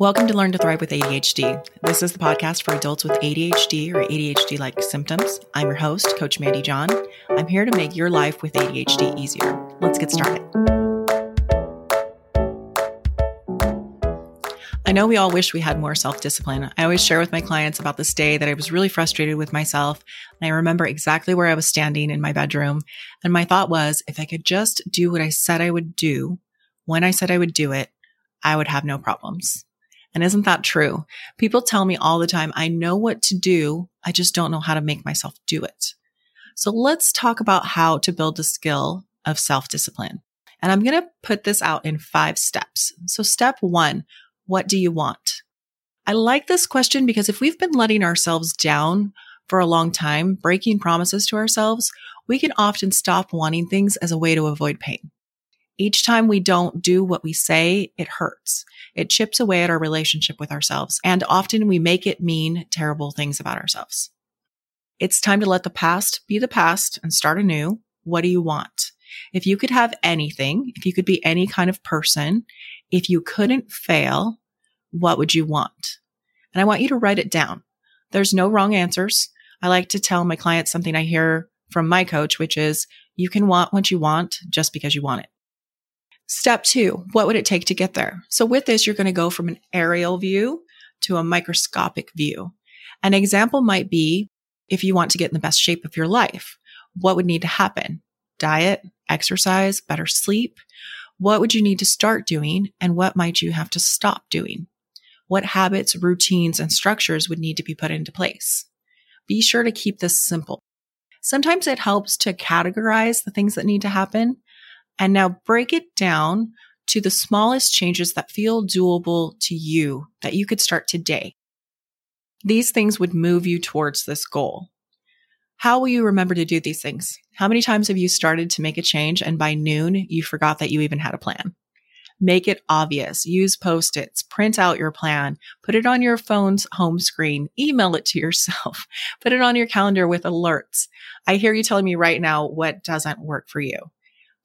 Welcome to Learn to Thrive with ADHD. This is the podcast for adults with ADHD or ADHD like symptoms. I'm your host, Coach Mandy John. I'm here to make your life with ADHD easier. Let's get started. I know we all wish we had more self discipline. I always share with my clients about this day that I was really frustrated with myself. And I remember exactly where I was standing in my bedroom. And my thought was if I could just do what I said I would do when I said I would do it, I would have no problems. And isn't that true? People tell me all the time, I know what to do. I just don't know how to make myself do it. So let's talk about how to build the skill of self discipline. And I'm going to put this out in five steps. So step one, what do you want? I like this question because if we've been letting ourselves down for a long time, breaking promises to ourselves, we can often stop wanting things as a way to avoid pain. Each time we don't do what we say, it hurts. It chips away at our relationship with ourselves. And often we make it mean terrible things about ourselves. It's time to let the past be the past and start anew. What do you want? If you could have anything, if you could be any kind of person, if you couldn't fail, what would you want? And I want you to write it down. There's no wrong answers. I like to tell my clients something I hear from my coach, which is you can want what you want just because you want it. Step two, what would it take to get there? So with this, you're going to go from an aerial view to a microscopic view. An example might be if you want to get in the best shape of your life, what would need to happen? Diet, exercise, better sleep. What would you need to start doing and what might you have to stop doing? What habits, routines, and structures would need to be put into place? Be sure to keep this simple. Sometimes it helps to categorize the things that need to happen and now break it down to the smallest changes that feel doable to you that you could start today. These things would move you towards this goal. How will you remember to do these things? How many times have you started to make a change and by noon you forgot that you even had a plan? Make it obvious. Use post-its, print out your plan, put it on your phone's home screen, email it to yourself, put it on your calendar with alerts. I hear you telling me right now what doesn't work for you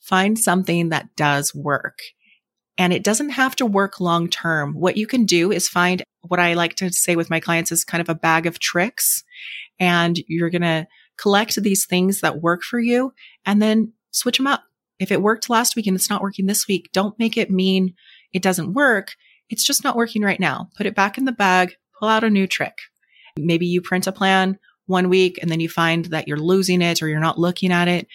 find something that does work. And it doesn't have to work long term. What you can do is find what I like to say with my clients is kind of a bag of tricks. And you're going to collect these things that work for you and then switch them up. If it worked last week and it's not working this week, don't make it mean it doesn't work. It's just not working right now. Put it back in the bag, pull out a new trick. Maybe you print a plan one week and then you find that you're losing it or you're not looking at it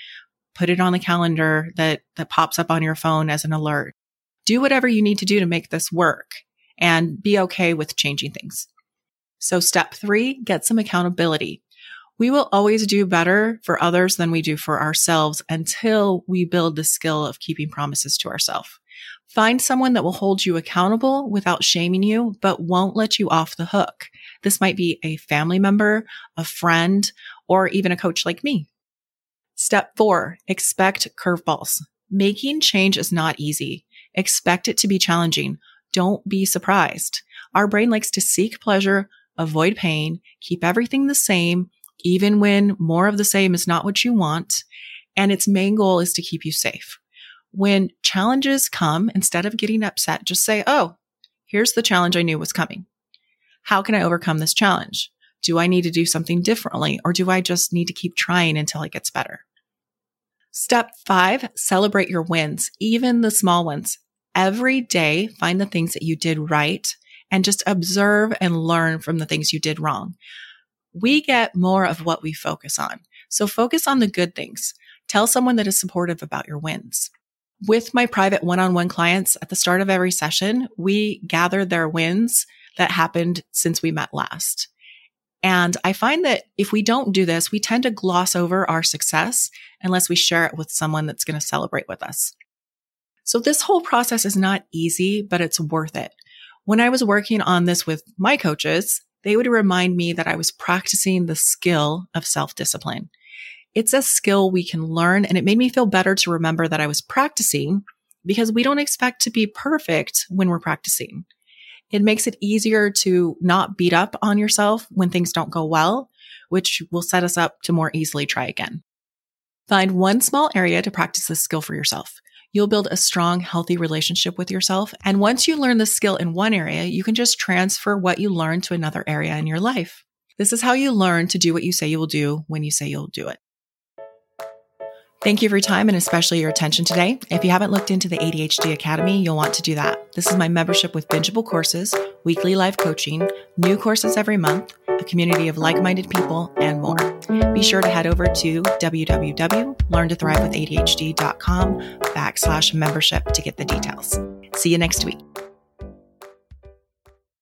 put it on the calendar that, that pops up on your phone as an alert. Do whatever you need to do to make this work and be okay with changing things. So step three, get some accountability. We will always do better for others than we do for ourselves until we build the skill of keeping promises to ourselves. Find someone that will hold you accountable without shaming you, but won't let you off the hook. This might be a family member, a friend, or even a coach like me. Step four, expect curveballs. Making change is not easy. Expect it to be challenging. Don't be surprised. Our brain likes to seek pleasure, avoid pain, keep everything the same, even when more of the same is not what you want. And its main goal is to keep you safe. When challenges come, instead of getting upset, just say, Oh, here's the challenge I knew was coming. How can I overcome this challenge? Do I need to do something differently or do I just need to keep trying until it gets better? Step five, celebrate your wins, even the small ones. Every day, find the things that you did right and just observe and learn from the things you did wrong. We get more of what we focus on. So focus on the good things. Tell someone that is supportive about your wins. With my private one-on-one clients at the start of every session, we gather their wins that happened since we met last. And I find that if we don't do this, we tend to gloss over our success unless we share it with someone that's going to celebrate with us. So this whole process is not easy, but it's worth it. When I was working on this with my coaches, they would remind me that I was practicing the skill of self discipline. It's a skill we can learn and it made me feel better to remember that I was practicing because we don't expect to be perfect when we're practicing. It makes it easier to not beat up on yourself when things don't go well, which will set us up to more easily try again. Find one small area to practice this skill for yourself. you'll build a strong, healthy relationship with yourself. And once you learn the skill in one area, you can just transfer what you learn to another area in your life. This is how you learn to do what you say you will do when you say you'll do it. Thank you for your time and especially your attention today. If you haven't looked into the ADHD Academy, you'll want to do that. This is my membership with bingeable courses, weekly live coaching, new courses every month, a community of like minded people, and more. Be sure to head over to www.learntothrivewithadhd.com backslash membership to get the details. See you next week.